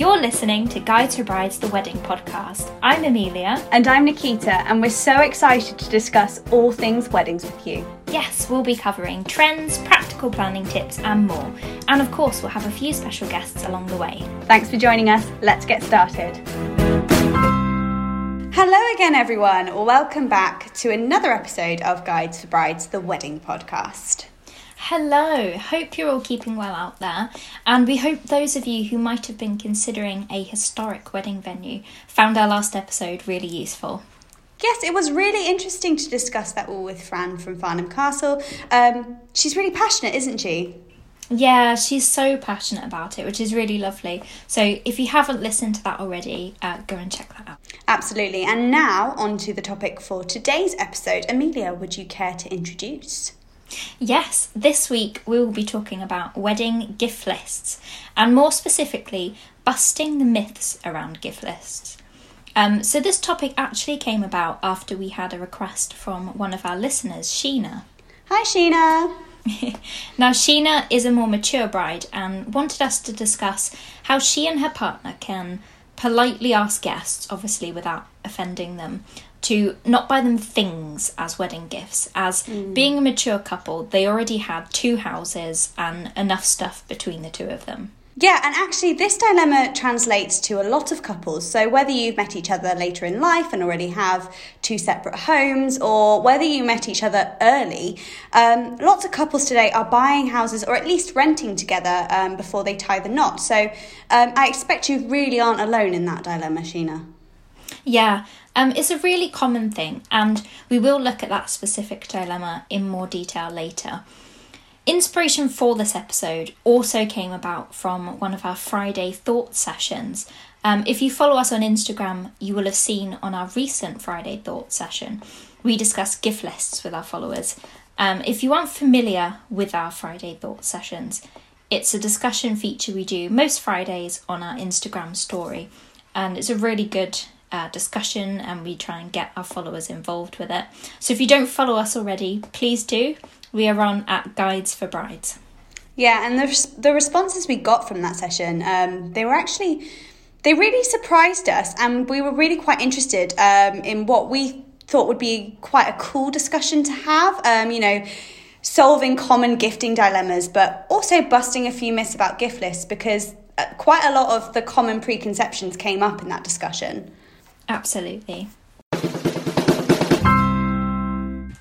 You're listening to Guides for Brides, the wedding podcast. I'm Amelia. And I'm Nikita, and we're so excited to discuss all things weddings with you. Yes, we'll be covering trends, practical planning tips, and more. And of course, we'll have a few special guests along the way. Thanks for joining us. Let's get started. Hello again, everyone. Welcome back to another episode of Guides for Brides, the wedding podcast. Hello, hope you're all keeping well out there, and we hope those of you who might have been considering a historic wedding venue found our last episode really useful. Yes, it was really interesting to discuss that all with Fran from Farnham Castle. Um, she's really passionate, isn't she? Yeah, she's so passionate about it, which is really lovely. So if you haven't listened to that already, uh, go and check that out. Absolutely. And now, on to the topic for today's episode. Amelia, would you care to introduce? Yes, this week we will be talking about wedding gift lists, and more specifically, busting the myths around gift lists. Um, so, this topic actually came about after we had a request from one of our listeners, Sheena. Hi, Sheena. now, Sheena is a more mature bride and wanted us to discuss how she and her partner can politely ask guests, obviously without offending them, to not buy them things as wedding gifts. As mm. being a mature couple, they already had two houses and enough stuff between the two of them. Yeah, and actually, this dilemma translates to a lot of couples. So, whether you've met each other later in life and already have two separate homes, or whether you met each other early, um, lots of couples today are buying houses or at least renting together um, before they tie the knot. So, um, I expect you really aren't alone in that dilemma, Sheena. Yeah, um, it's a really common thing, and we will look at that specific dilemma in more detail later. Inspiration for this episode also came about from one of our Friday thought sessions. Um, if you follow us on Instagram, you will have seen on our recent Friday thought session, we discuss gift lists with our followers. Um, if you aren't familiar with our Friday thought sessions, it's a discussion feature we do most Fridays on our Instagram story, and it's a really good uh, discussion and we try and get our followers involved with it. So if you don't follow us already, please do. We are on at Guides for Brides. Yeah, and the, the responses we got from that session, um, they were actually, they really surprised us and we were really quite interested um, in what we thought would be quite a cool discussion to have. Um, you know, solving common gifting dilemmas, but also busting a few myths about gift lists because uh, quite a lot of the common preconceptions came up in that discussion. Absolutely.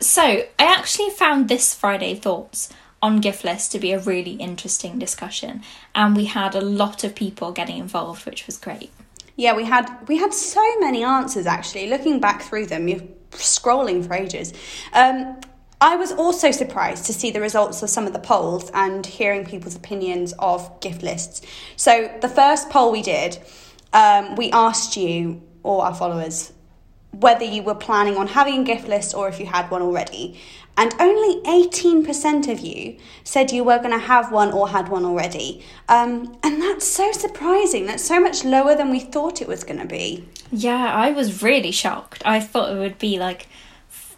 So, I actually found this Friday Thoughts on gift list to be a really interesting discussion, and we had a lot of people getting involved, which was great. Yeah, we had we had so many answers actually. Looking back through them, you're scrolling for ages. Um, I was also surprised to see the results of some of the polls and hearing people's opinions of gift lists. So the first poll we did, um, we asked you or our followers whether you were planning on having a gift list or if you had one already. And only 18% of you said you were going to have one or had one already. Um, and that's so surprising. That's so much lower than we thought it was going to be. Yeah, I was really shocked. I thought it would be like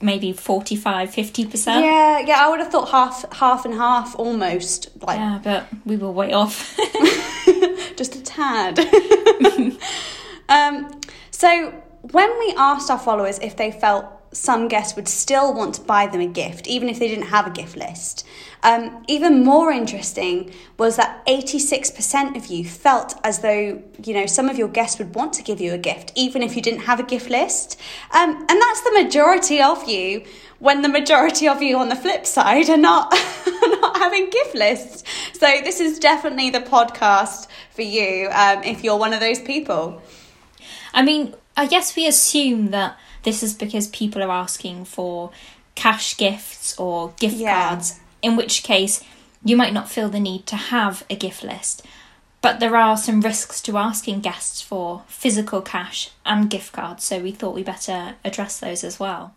maybe 45 50% yeah yeah i would have thought half half and half almost like yeah but we were way off just a tad um so, when we asked our followers if they felt some guests would still want to buy them a gift, even if they didn't have a gift list. Um, even more interesting was that 86% of you felt as though, you know, some of your guests would want to give you a gift, even if you didn't have a gift list. Um, and that's the majority of you, when the majority of you on the flip side are not, not having gift lists. So this is definitely the podcast for you um, if you're one of those people. I mean, I guess we assume that this is because people are asking for cash gifts or gift yeah. cards, in which case you might not feel the need to have a gift list. But there are some risks to asking guests for physical cash and gift cards, so we thought we better address those as well.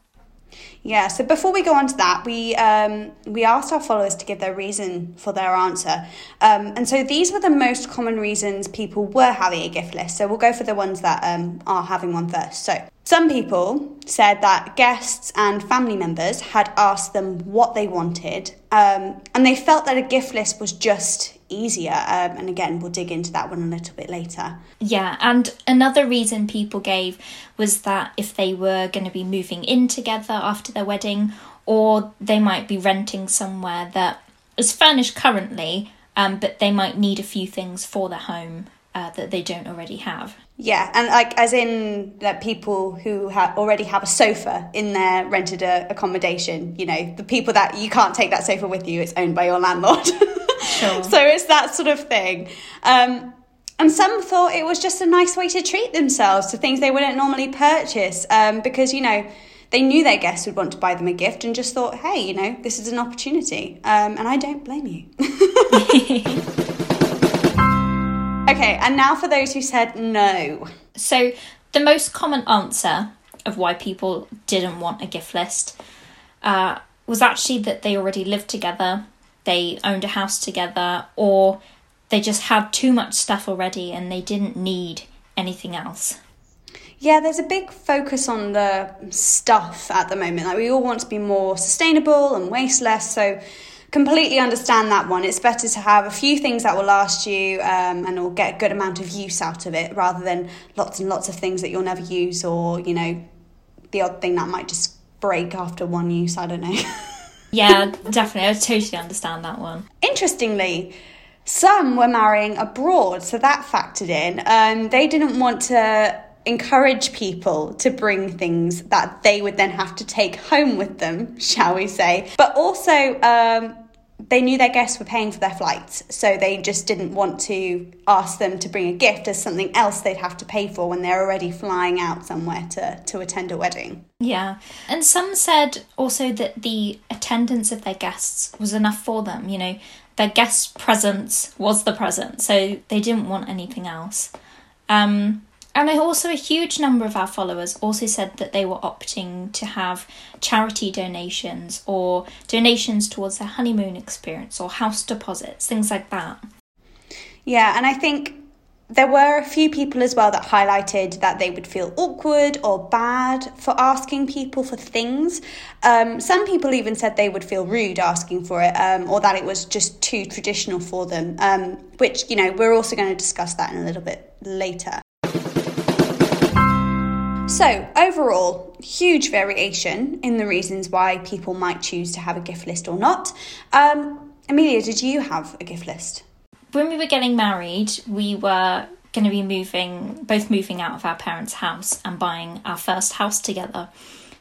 Yeah, so before we go on to that, we um, we asked our followers to give their reason for their answer. Um, and so these were the most common reasons people were having a gift list. So we'll go for the ones that um, are having one first. So, Some people said that guests and family members had asked them what they wanted, um, and they felt that a gift list was just easier. Um, and again, we'll dig into that one a little bit later. Yeah, and another reason people gave was that if they were going to be moving in together after their wedding, or they might be renting somewhere that is furnished currently, um, but they might need a few things for their home uh, that they don't already have. Yeah, and like as in that people who ha- already have a sofa in their rented uh, accommodation, you know, the people that you can't take that sofa with you, it's owned by your landlord. Sure. so it's that sort of thing. Um, and some thought it was just a nice way to treat themselves to things they wouldn't normally purchase um, because, you know, they knew their guests would want to buy them a gift and just thought, hey, you know, this is an opportunity. Um, and I don't blame you. okay, and now for those who said no. So, the most common answer of why people didn't want a gift list uh, was actually that they already lived together, they owned a house together, or they just had too much stuff already and they didn't need anything else. Yeah, there's a big focus on the stuff at the moment. Like we all want to be more sustainable and waste less. So completely understand that one. It's better to have a few things that will last you um, and will get a good amount of use out of it rather than lots and lots of things that you'll never use or, you know, the odd thing that might just break after one use. I don't know. yeah, definitely. I totally understand that one. Interestingly, some were marrying abroad, so that factored in. Um, they didn't want to encourage people to bring things that they would then have to take home with them, shall we say. But also, um, they knew their guests were paying for their flights, so they just didn't want to ask them to bring a gift as something else they'd have to pay for when they're already flying out somewhere to, to attend a wedding. Yeah. And some said also that the attendance of their guests was enough for them, you know, their guest presence was the present, so they didn't want anything else. Um, and also, a huge number of our followers also said that they were opting to have charity donations or donations towards their honeymoon experience or house deposits, things like that. Yeah, and I think there were a few people as well that highlighted that they would feel awkward or bad for asking people for things. Um, some people even said they would feel rude asking for it um, or that it was just too traditional for them, um, which, you know, we're also going to discuss that in a little bit later. So, overall, huge variation in the reasons why people might choose to have a gift list or not. Um, Amelia, did you have a gift list? When we were getting married, we were going to be moving, both moving out of our parents' house and buying our first house together.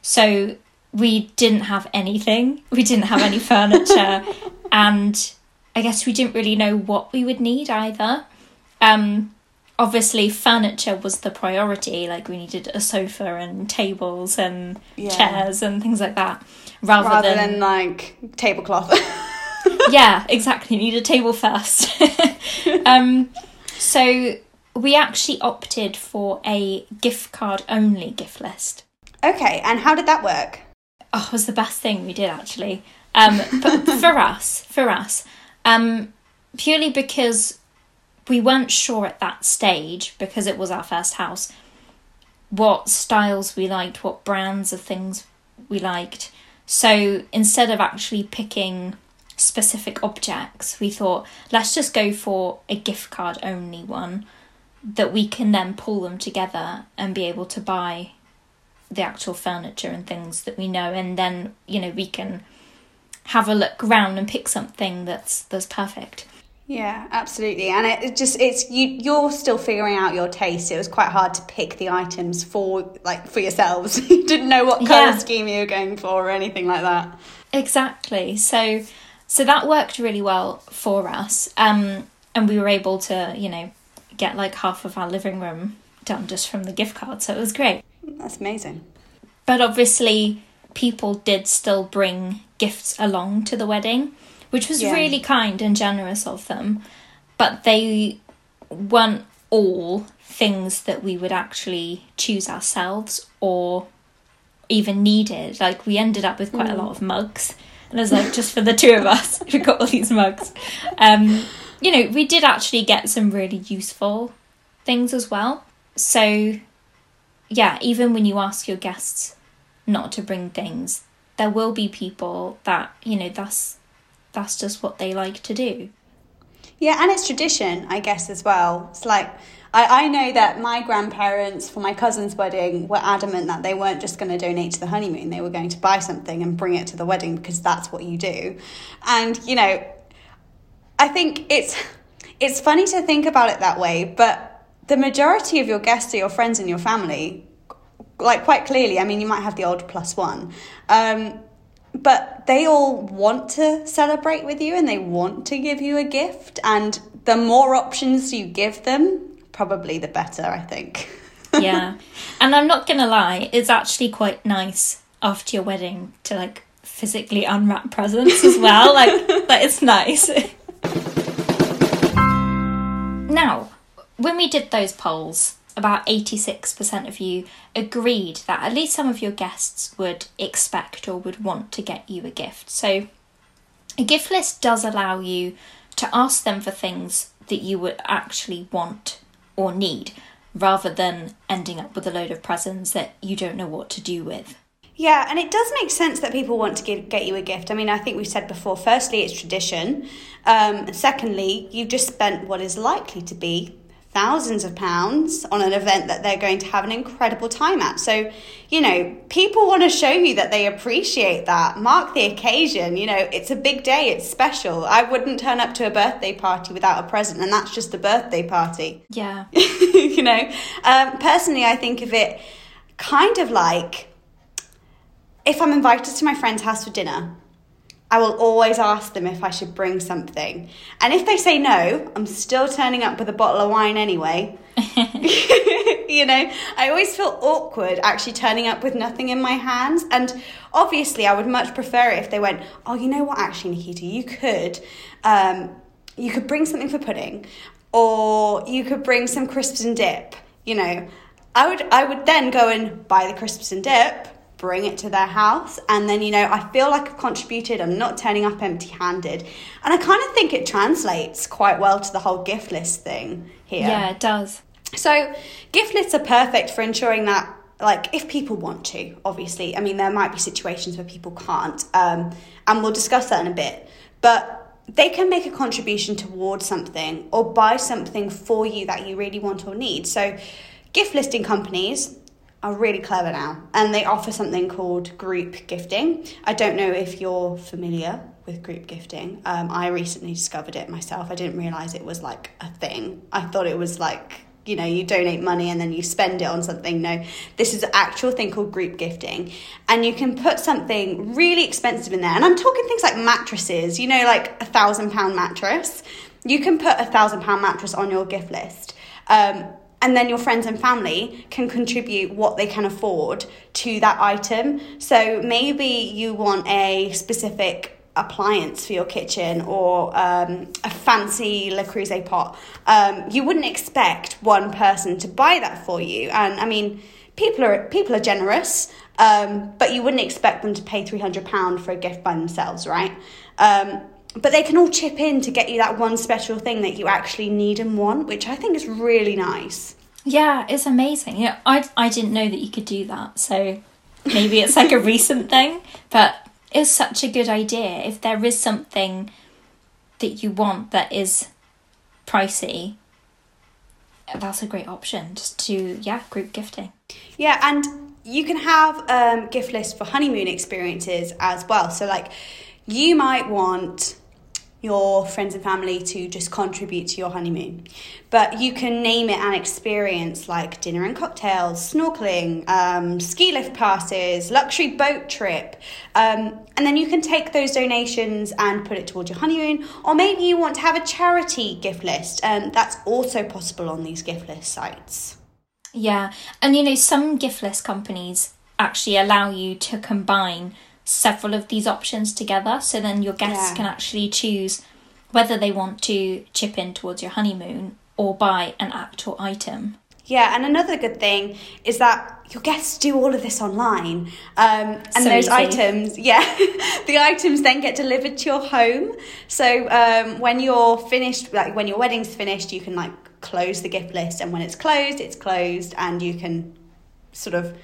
So, we didn't have anything, we didn't have any furniture, and I guess we didn't really know what we would need either. Um, obviously furniture was the priority like we needed a sofa and tables and yeah. chairs and things like that rather, rather than, than like tablecloth. Yeah exactly You need a table first. Um so we actually opted for a gift card only gift list. Okay and how did that work? Oh it was the best thing we did actually. Um but for us for us um purely because we weren't sure at that stage because it was our first house what styles we liked, what brands of things we liked. So instead of actually picking specific objects, we thought let's just go for a gift card only one that we can then pull them together and be able to buy the actual furniture and things that we know and then you know we can have a look around and pick something that's that's perfect yeah, absolutely. And it, it, just it's you you're still figuring out your taste. It was quite hard to pick the items for like for yourselves. you didn't know what color yeah. scheme you were going for or anything like that. Exactly. So so that worked really well for us. Um and we were able to, you know, get like half of our living room done just from the gift card. So it was great. That's amazing. But obviously people did still bring gifts along to the wedding which was yeah. really kind and generous of them. But they weren't all things that we would actually choose ourselves or even needed. Like we ended up with quite mm. a lot of mugs. And I was like, just for the two of us, we got all these mugs. Um, you know, we did actually get some really useful things as well. So yeah, even when you ask your guests not to bring things, there will be people that, you know, that's that's just what they like to do. Yeah, and it's tradition, I guess, as well. It's like I, I know that my grandparents for my cousin's wedding were adamant that they weren't just going to donate to the honeymoon, they were going to buy something and bring it to the wedding because that's what you do. And, you know, I think it's it's funny to think about it that way, but the majority of your guests are your friends and your family. Like quite clearly, I mean, you might have the odd plus one, um, but they all want to celebrate with you and they want to give you a gift. And the more options you give them, probably the better. I think. yeah, and I'm not gonna lie, it's actually quite nice after your wedding to like physically unwrap presents as well. like that is nice. Now, when we did those polls, about 86% of you agreed that at least some of your guests would expect or would want to get you a gift. So, a gift list does allow you to ask them for things that you would actually want or need rather than ending up with a load of presents that you don't know what to do with. Yeah, and it does make sense that people want to give, get you a gift. I mean, I think we've said before, firstly, it's tradition. Um, secondly, you've just spent what is likely to be thousands of pounds on an event that they're going to have an incredible time at. So, you know, people want to show you that they appreciate that. Mark the occasion. You know, it's a big day, it's special. I wouldn't turn up to a birthday party without a present, and that's just a birthday party. Yeah. you know, um, personally, I think of it kind of like if I'm invited to my friend's house for dinner, I will always ask them if I should bring something. And if they say no, I'm still turning up with a bottle of wine anyway. you know, I always feel awkward actually turning up with nothing in my hands. And obviously, I would much prefer it if they went, Oh, you know what, actually, Nikita, you could. Um, you could bring something for pudding, or you could bring some crisps and dip. You know, I would I would then go and buy the crisps and dip, bring it to their house. And then you know i feel like i've contributed. I'm not turning up empty handed and i kind of think it translates quite well to the whole gift list thing here. Yeah it does. So gift lists are perfect for ensuring that like if people want to obviously. I mean there might be situations where people can't um, and we'll discuss that in a bit. But they can make a contribution towards something or buy something for you that you really want or need. So gift listing companies are really clever now and they offer something called group gifting. I don't know if you're familiar with group gifting. Um, I recently discovered it myself. I didn't realize it was like a thing. I thought it was like, you know, you donate money and then you spend it on something. No, this is an actual thing called group gifting. And you can put something really expensive in there. And I'm talking things like mattresses, you know, like a thousand pound mattress. You can put a thousand pound mattress on your gift list. Um, and then your friends and family can contribute what they can afford to that item. So maybe you want a specific appliance for your kitchen or um, a fancy Le Creuset pot. Um, you wouldn't expect one person to buy that for you. And I mean, people are people are generous, um, but you wouldn't expect them to pay three hundred pound for a gift by themselves, right? Um, but they can all chip in to get you that one special thing that you actually need and want, which I think is really nice. Yeah, it's amazing. Yeah, I I didn't know that you could do that. So maybe it's like a recent thing, but it's such a good idea. If there is something that you want that is pricey, that's a great option. Just to yeah, group gifting. Yeah, and you can have um, gift lists for honeymoon experiences as well. So like, you might want your friends and family to just contribute to your honeymoon. But you can name it an experience like dinner and cocktails, snorkeling, um, ski lift passes, luxury boat trip. Um, and then you can take those donations and put it towards your honeymoon. Or maybe you want to have a charity gift list, and that's also possible on these gift list sites. Yeah, and you know, some gift list companies actually allow you to combine several of these options together. So then your guests yeah. can actually choose whether they want to chip in towards your honeymoon or buy an actual item. Yeah, and another good thing is that your guests do all of this online. Um, and so those easy. items, yeah, the items then get delivered to your home. So um, when you're finished, like when your wedding's finished, you can like close the gift list. And when it's closed, it's closed, and you can sort of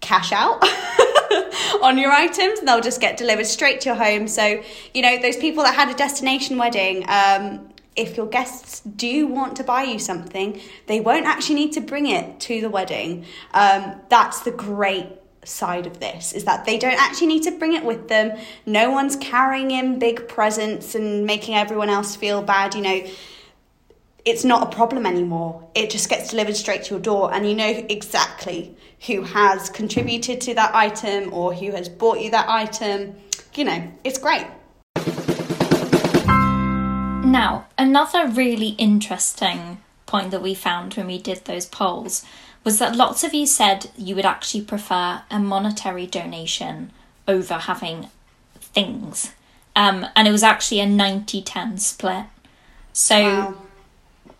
cash out on your items and they'll just get delivered straight to your home. So, you know, those people that had a destination wedding, um, if your guests do want to buy you something, they won't actually need to bring it to the wedding. Um, that's the great side of this is that they don't actually need to bring it with them. No one's carrying in big presents and making everyone else feel bad. You know, it's not a problem anymore. It just gets delivered straight to your door, and you know exactly who has contributed to that item or who has bought you that item. You know, it's great. Now, another really interesting point that we found when we did those polls was that lots of you said you would actually prefer a monetary donation over having things. Um, and it was actually a 90 10 split. So, wow.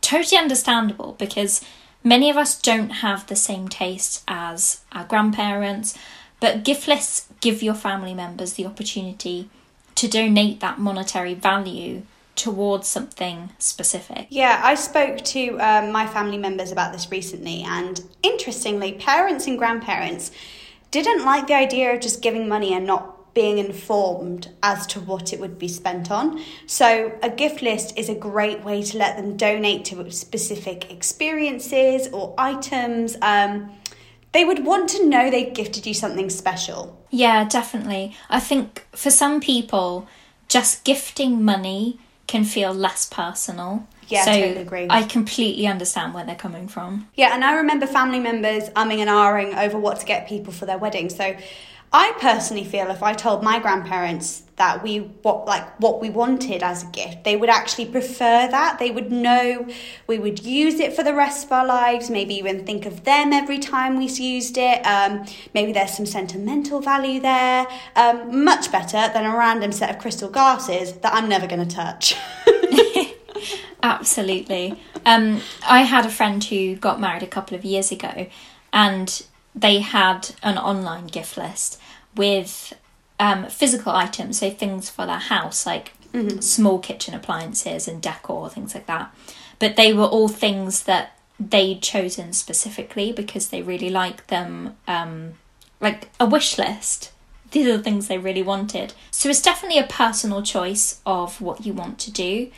Totally understandable because many of us don't have the same taste as our grandparents, but gift lists give your family members the opportunity to donate that monetary value towards something specific. Yeah, I spoke to um, my family members about this recently, and interestingly, parents and grandparents didn't like the idea of just giving money and not being informed as to what it would be spent on. So, a gift list is a great way to let them donate to specific experiences or items. Um, they would want to know they gifted you something special. Yeah, definitely. I think for some people, just gifting money can feel less personal. Yeah, so totally agree. I completely understand where they're coming from. Yeah, and I remember family members umming and ahhing over what to get people for their wedding. So I personally feel if I told my grandparents that we what like what we wanted as a gift, they would actually prefer that. They would know we would use it for the rest of our lives. Maybe even think of them every time we used it. Um, maybe there's some sentimental value there. Um, much better than a random set of crystal glasses that I'm never going to touch. Absolutely. Um, I had a friend who got married a couple of years ago, and they had an online gift list with um, physical items, so things for their house, like mm-hmm. small kitchen appliances and decor, things like that. But they were all things that they'd chosen specifically because they really liked them, um, like a wish list. These are the things they really wanted. So it's definitely a personal choice of what you want to do,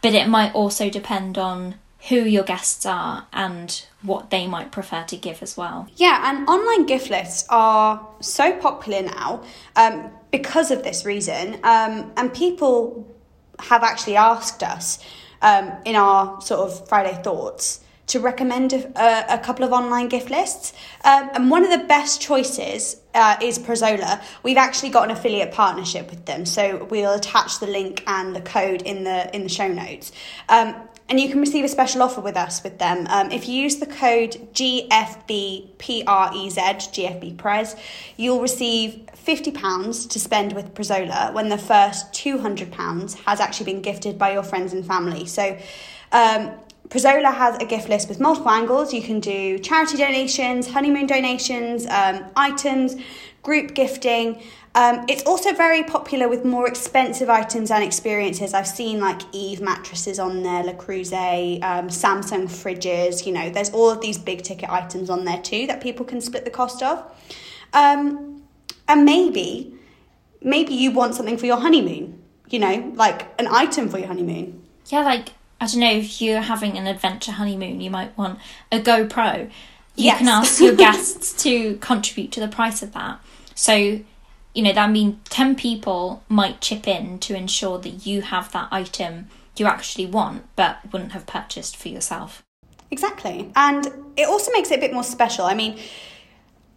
but it might also depend on who your guests are and what they might prefer to give as well. Yeah, and online gift lists are so popular now um, because of this reason. Um, and people have actually asked us um, in our sort of Friday thoughts to recommend a, a couple of online gift lists. Um, and one of the best choices uh, is Prezola. We've actually got an affiliate partnership with them, so we'll attach the link and the code in the in the show notes. Um, and you can receive a special offer with us with them. Um, if you use the code GFBPREZ, GFB you'll receive £50 to spend with Prezola when the first £200 has actually been gifted by your friends and family. So, um, Prezola has a gift list with multiple angles. You can do charity donations, honeymoon donations, um, items, group gifting. Um, it's also very popular with more expensive items and experiences. I've seen like Eve mattresses on there, Le Creuset, um, Samsung fridges. You know, there's all of these big ticket items on there too that people can split the cost of. Um, and maybe, maybe you want something for your honeymoon. You know, like an item for your honeymoon. Yeah, like I don't know if you're having an adventure honeymoon, you might want a GoPro. You yes. can ask your guests to contribute to the price of that. So you know, that means 10 people might chip in to ensure that you have that item you actually want but wouldn't have purchased for yourself. Exactly. And it also makes it a bit more special. I mean,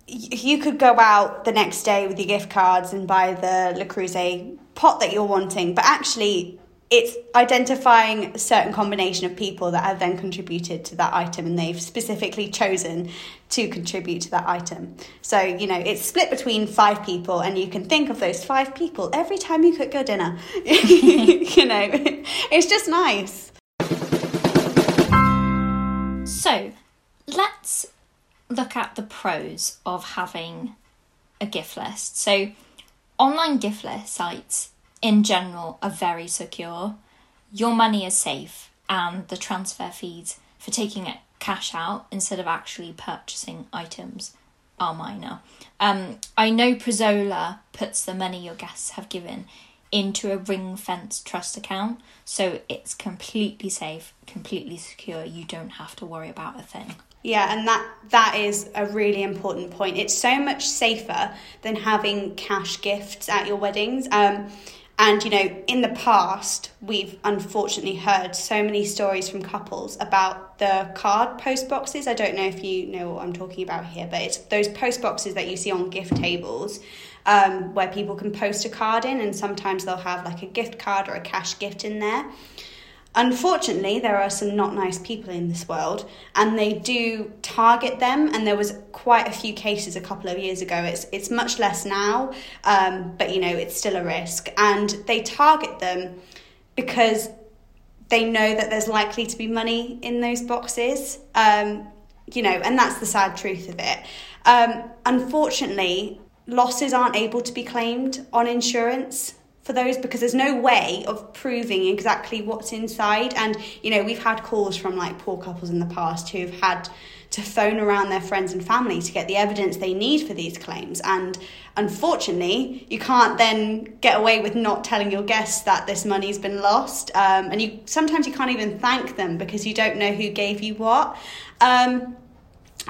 you could go out the next day with your gift cards and buy the Le Creuset pot that you're wanting, but actually, it's identifying a certain combination of people that have then contributed to that item and they've specifically chosen to contribute to that item. So, you know, it's split between five people and you can think of those five people every time you cook your dinner. you know, it's just nice. So, let's look at the pros of having a gift list. So, online gift list sites in general are very secure. Your money is safe, and the transfer fees for taking it cash out instead of actually purchasing items are minor. Um, I know Prezola puts the money your guests have given into a ring fence trust account, so it's completely safe, completely secure. You don't have to worry about a thing. Yeah, and that that is a really important point. It's so much safer than having cash gifts at your weddings. Um, and you know, in the past, we've unfortunately heard so many stories from couples about the card post boxes. I don't know if you know what I'm talking about here, but it's those post boxes that you see on gift tables um, where people can post a card in, and sometimes they'll have like a gift card or a cash gift in there. Unfortunately, there are some not nice people in this world, and they do target them. And there was quite a few cases a couple of years ago. It's it's much less now, um, but you know it's still a risk. And they target them because they know that there's likely to be money in those boxes. Um, you know, and that's the sad truth of it. Um, unfortunately, losses aren't able to be claimed on insurance for those because there's no way of proving exactly what's inside. And you know we've had calls from like poor couples in the past who've had to phone around their friends and family to get the evidence they need for these claims. And unfortunately you can't then get away with not telling your guests that this money's been lost. Um, and you sometimes you can't even thank them because you don't know who gave you what. Um,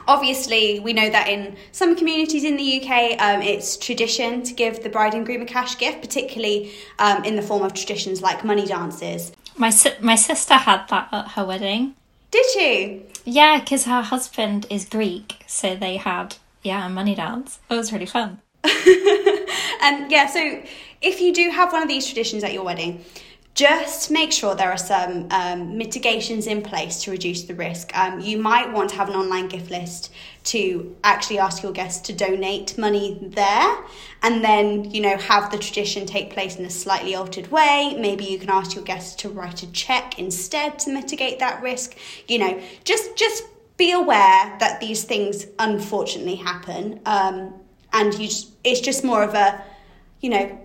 Obviously, we know that in some communities in the UK, um, it's tradition to give the bride and groom a cash gift, particularly um, in the form of traditions like money dances. My si- my sister had that at her wedding. Did she? Yeah, because her husband is Greek, so they had yeah a money dance. It was really fun. and yeah, so if you do have one of these traditions at your wedding, just make sure there are some um, mitigations in place to reduce the risk. Um, you might want to have an online gift list to actually ask your guests to donate money there. And then you know have the tradition take place in a slightly altered way. Maybe you can ask your guests to write a check instead to mitigate that risk. You know just just be aware that these things unfortunately happen. Um, and you just, it's just more of a you know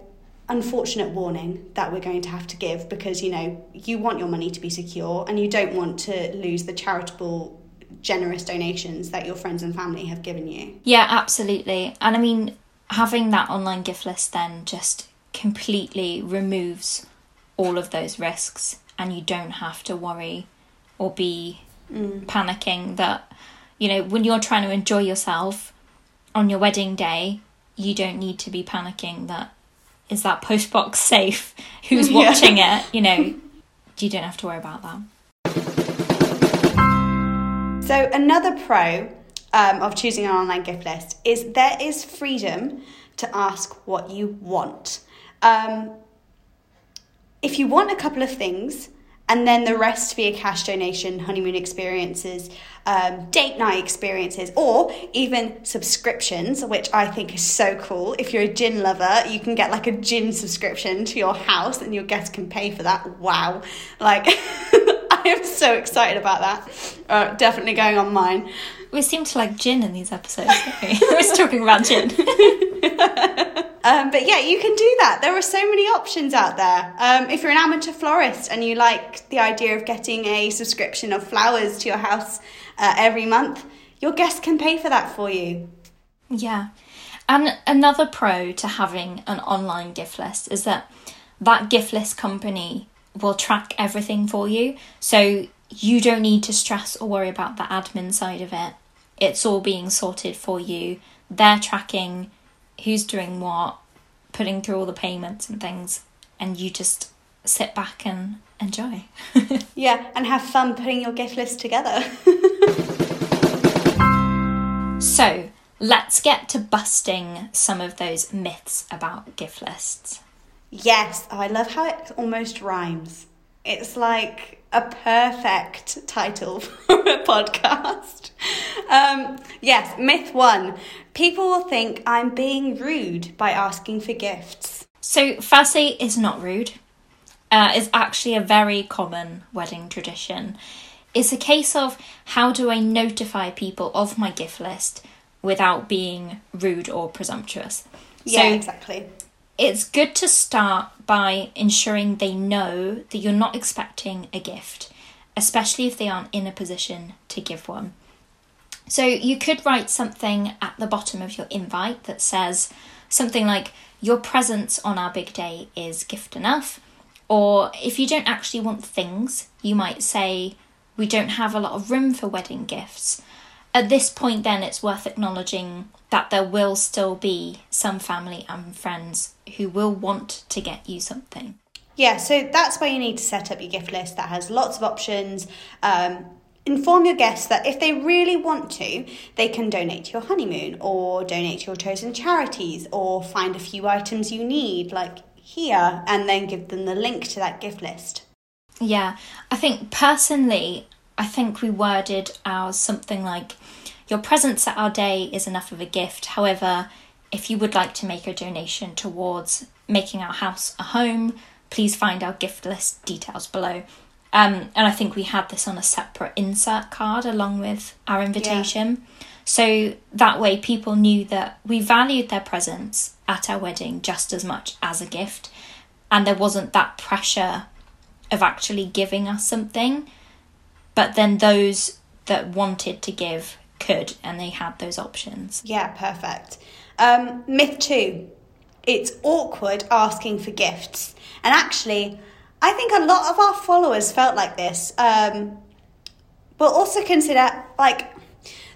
unfortunate warning that we're going to have to give because you know you want your money to be secure and you don't want to lose the charitable generous donations that your friends and family have given you yeah absolutely and i mean having that online gift list then just completely removes all of those risks and you don't have to worry or be mm. panicking that you know when you're trying to enjoy yourself on your wedding day you don't need to be panicking that is that post box safe? Who's watching yeah. it? You know, you don't have to worry about that. So another pro um, of choosing an online gift list is there is freedom to ask what you want. Um, if you want a couple of things, and then the rest be a cash donation, honeymoon experiences, um, date night experiences, or even subscriptions, which I think is so cool. If you're a gin lover, you can get like a gin subscription to your house and your guests can pay for that. Wow. Like, I am so excited about that. Uh, definitely going on mine. We seem to like gin in these episodes. we? We're talking about gin. Um, but yeah, you can do that. There are so many options out there. Um, if you're an amateur florist and you like the idea of getting a subscription of flowers to your house uh, every month, your guests can pay for that for you. Yeah. And another pro to having an online gift list is that that gift list company will track everything for you. So you don't need to stress or worry about the admin side of it. It's all being sorted for you. They're tracking who's doing what, putting through all the payments and things, and you just sit back and enjoy. yeah, and have fun putting your gift list together. so, let's get to busting some of those myths about gift lists. Yes, oh, I love how it almost rhymes. It's like a perfect title for a podcast. Um, yes, myth one people will think I'm being rude by asking for gifts. So, firstly, is not rude. Uh, is actually a very common wedding tradition. It's a case of how do I notify people of my gift list without being rude or presumptuous. Yeah, so exactly. It's good to start by ensuring they know that you're not expecting a gift, especially if they aren't in a position to give one. So you could write something at the bottom of your invite that says something like, Your presence on our big day is gift enough. Or if you don't actually want things, you might say, We don't have a lot of room for wedding gifts. At this point, then, it's worth acknowledging that there will still be some family and friends who will want to get you something. Yeah, so that's why you need to set up your gift list that has lots of options. Um, inform your guests that if they really want to, they can donate to your honeymoon or donate to your chosen charities or find a few items you need, like here, and then give them the link to that gift list. Yeah, I think personally, I think we worded ours something like Your presence at our day is enough of a gift. However, if you would like to make a donation towards making our house a home, please find our gift list details below. Um, and I think we had this on a separate insert card along with our invitation. Yeah. So that way people knew that we valued their presence at our wedding just as much as a gift. And there wasn't that pressure of actually giving us something. But then those that wanted to give could, and they had those options. Yeah, perfect. Um, myth two it's awkward asking for gifts. And actually, I think a lot of our followers felt like this. Um, but also consider, like,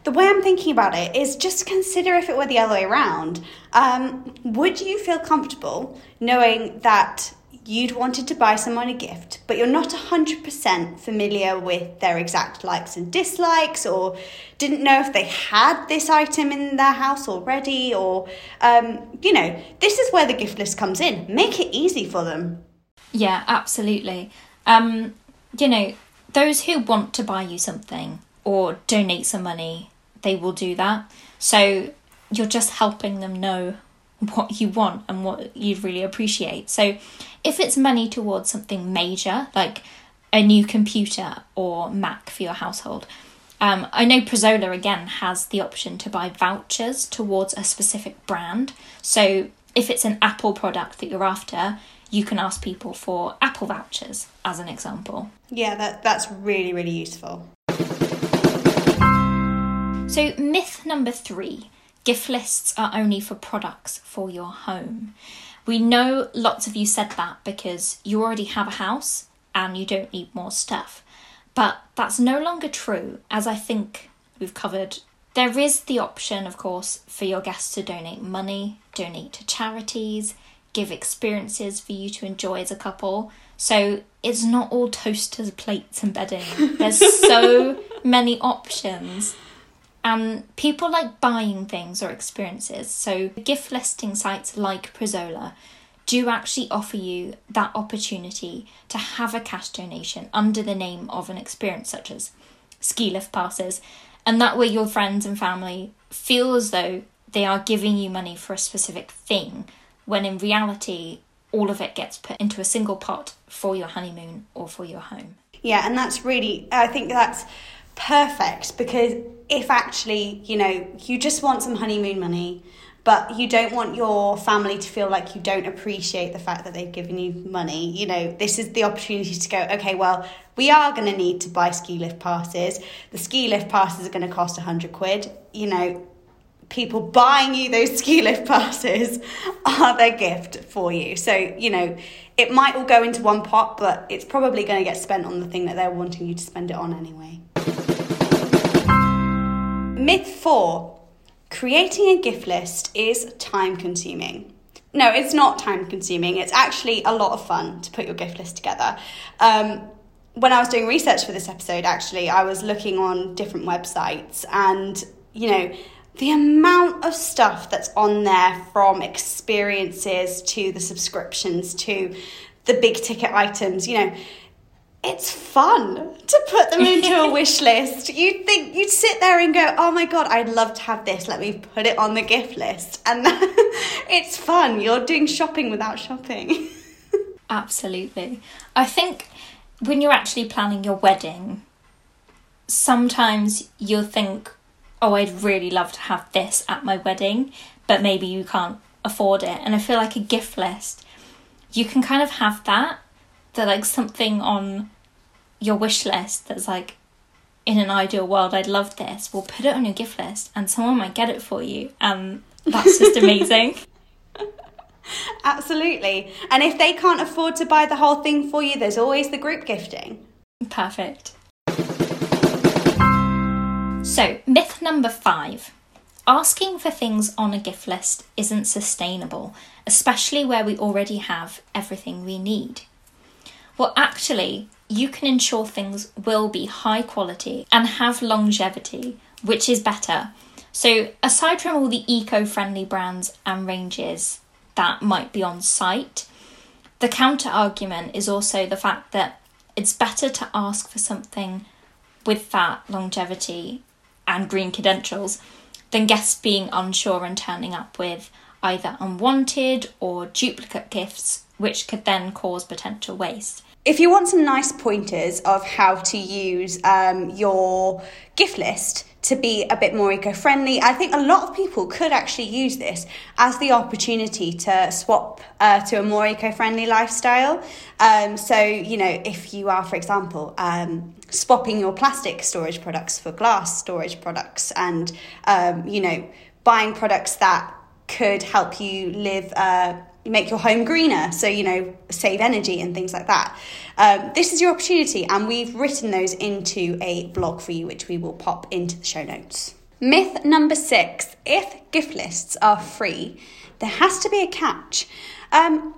the way I'm thinking about it is just consider if it were the other way around. Um, would you feel comfortable knowing that you'd wanted to buy someone a gift, but you're not 100% familiar with their exact likes and dislikes, or didn't know if they had this item in their house already, or, um, you know, this is where the gift list comes in. Make it easy for them. Yeah, absolutely. Um, you know, those who want to buy you something or donate some money, they will do that. So you're just helping them know what you want and what you'd really appreciate. So, if it's money towards something major, like a new computer or Mac for your household, um, I know Prezola again has the option to buy vouchers towards a specific brand. So, if it's an Apple product that you're after, you can ask people for Apple vouchers, as an example. Yeah, that, that's really, really useful. So, myth number three gift lists are only for products for your home. We know lots of you said that because you already have a house and you don't need more stuff. But that's no longer true, as I think we've covered. There is the option, of course, for your guests to donate money, donate to charities, give experiences for you to enjoy as a couple. So it's not all toasters, plates, and bedding. There's so many options. And people like buying things or experiences. So, gift listing sites like Prezola do actually offer you that opportunity to have a cash donation under the name of an experience, such as ski lift passes. And that way, your friends and family feel as though they are giving you money for a specific thing, when in reality, all of it gets put into a single pot for your honeymoon or for your home. Yeah, and that's really, I think that's perfect because if actually, you know, you just want some honeymoon money, but you don't want your family to feel like you don't appreciate the fact that they've given you money, you know, this is the opportunity to go, okay, well, we are going to need to buy ski lift passes. The ski lift passes are going to cost 100 quid. You know, people buying you those ski lift passes are their gift for you. So, you know, it might all go into one pot, but it's probably going to get spent on the thing that they're wanting you to spend it on anyway. Myth four creating a gift list is time consuming. No, it's not time consuming. It's actually a lot of fun to put your gift list together. Um, when I was doing research for this episode, actually, I was looking on different websites and, you know, the amount of stuff that's on there from experiences to the subscriptions to the big ticket items, you know, it's fun to put them into a wish list. You'd think you'd sit there and go, "Oh my god, I'd love to have this. Let me put it on the gift list." And it's fun. You're doing shopping without shopping. Absolutely. I think when you're actually planning your wedding, sometimes you'll think, "Oh, I'd really love to have this at my wedding," but maybe you can't afford it. And I feel like a gift list, you can kind of have that that like something on your wish list that's like in an ideal world, I'd love this. Well, put it on your gift list and someone might get it for you. And that's just amazing. Absolutely. And if they can't afford to buy the whole thing for you, there's always the group gifting. Perfect. So, myth number five asking for things on a gift list isn't sustainable, especially where we already have everything we need. Well, actually, you can ensure things will be high quality and have longevity, which is better. So, aside from all the eco friendly brands and ranges that might be on site, the counter argument is also the fact that it's better to ask for something with that longevity and green credentials than guests being unsure and turning up with either unwanted or duplicate gifts, which could then cause potential waste. If you want some nice pointers of how to use um, your gift list to be a bit more eco friendly, I think a lot of people could actually use this as the opportunity to swap uh, to a more eco friendly lifestyle. Um, so, you know, if you are, for example, um, swapping your plastic storage products for glass storage products and, um, you know, buying products that could help you live. Uh, make your home greener, so you know, save energy and things like that. Um, this is your opportunity, and we've written those into a blog for you, which we will pop into the show notes. Myth number six if gift lists are free, there has to be a catch. Um,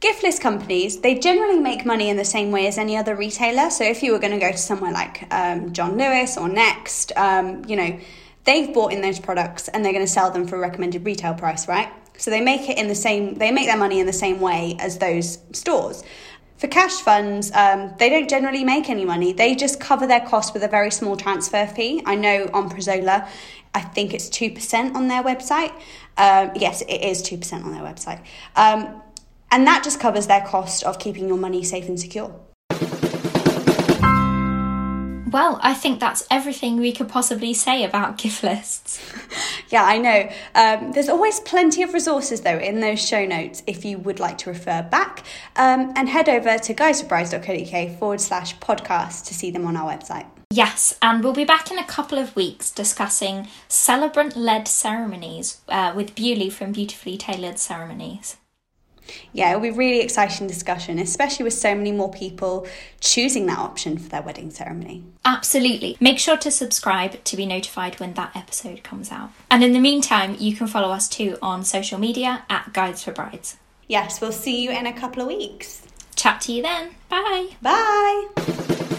gift list companies, they generally make money in the same way as any other retailer. So if you were going to go to somewhere like um, John Lewis or Next, um, you know, they've bought in those products and they're going to sell them for a recommended retail price, right? So they make it in the same, they make their money in the same way as those stores. For cash funds, um, they don't generally make any money. They just cover their cost with a very small transfer fee. I know on Prezola, I think it's 2% on their website. Um, yes, it is 2% on their website. Um, and that just covers their cost of keeping your money safe and secure. Well, I think that's everything we could possibly say about gift lists. yeah, I know. Um, there's always plenty of resources, though, in those show notes if you would like to refer back. Um, and head over to guidesforbrides.co.uk forward slash podcast to see them on our website. Yes, and we'll be back in a couple of weeks discussing celebrant led ceremonies uh, with Bewley from Beautifully Tailored Ceremonies yeah, it'll be really exciting discussion, especially with so many more people choosing that option for their wedding ceremony. Absolutely. Make sure to subscribe to be notified when that episode comes out. And in the meantime, you can follow us too on social media at Guides for Brides. Yes, we'll see you in a couple of weeks. Chat to you then. Bye. Bye.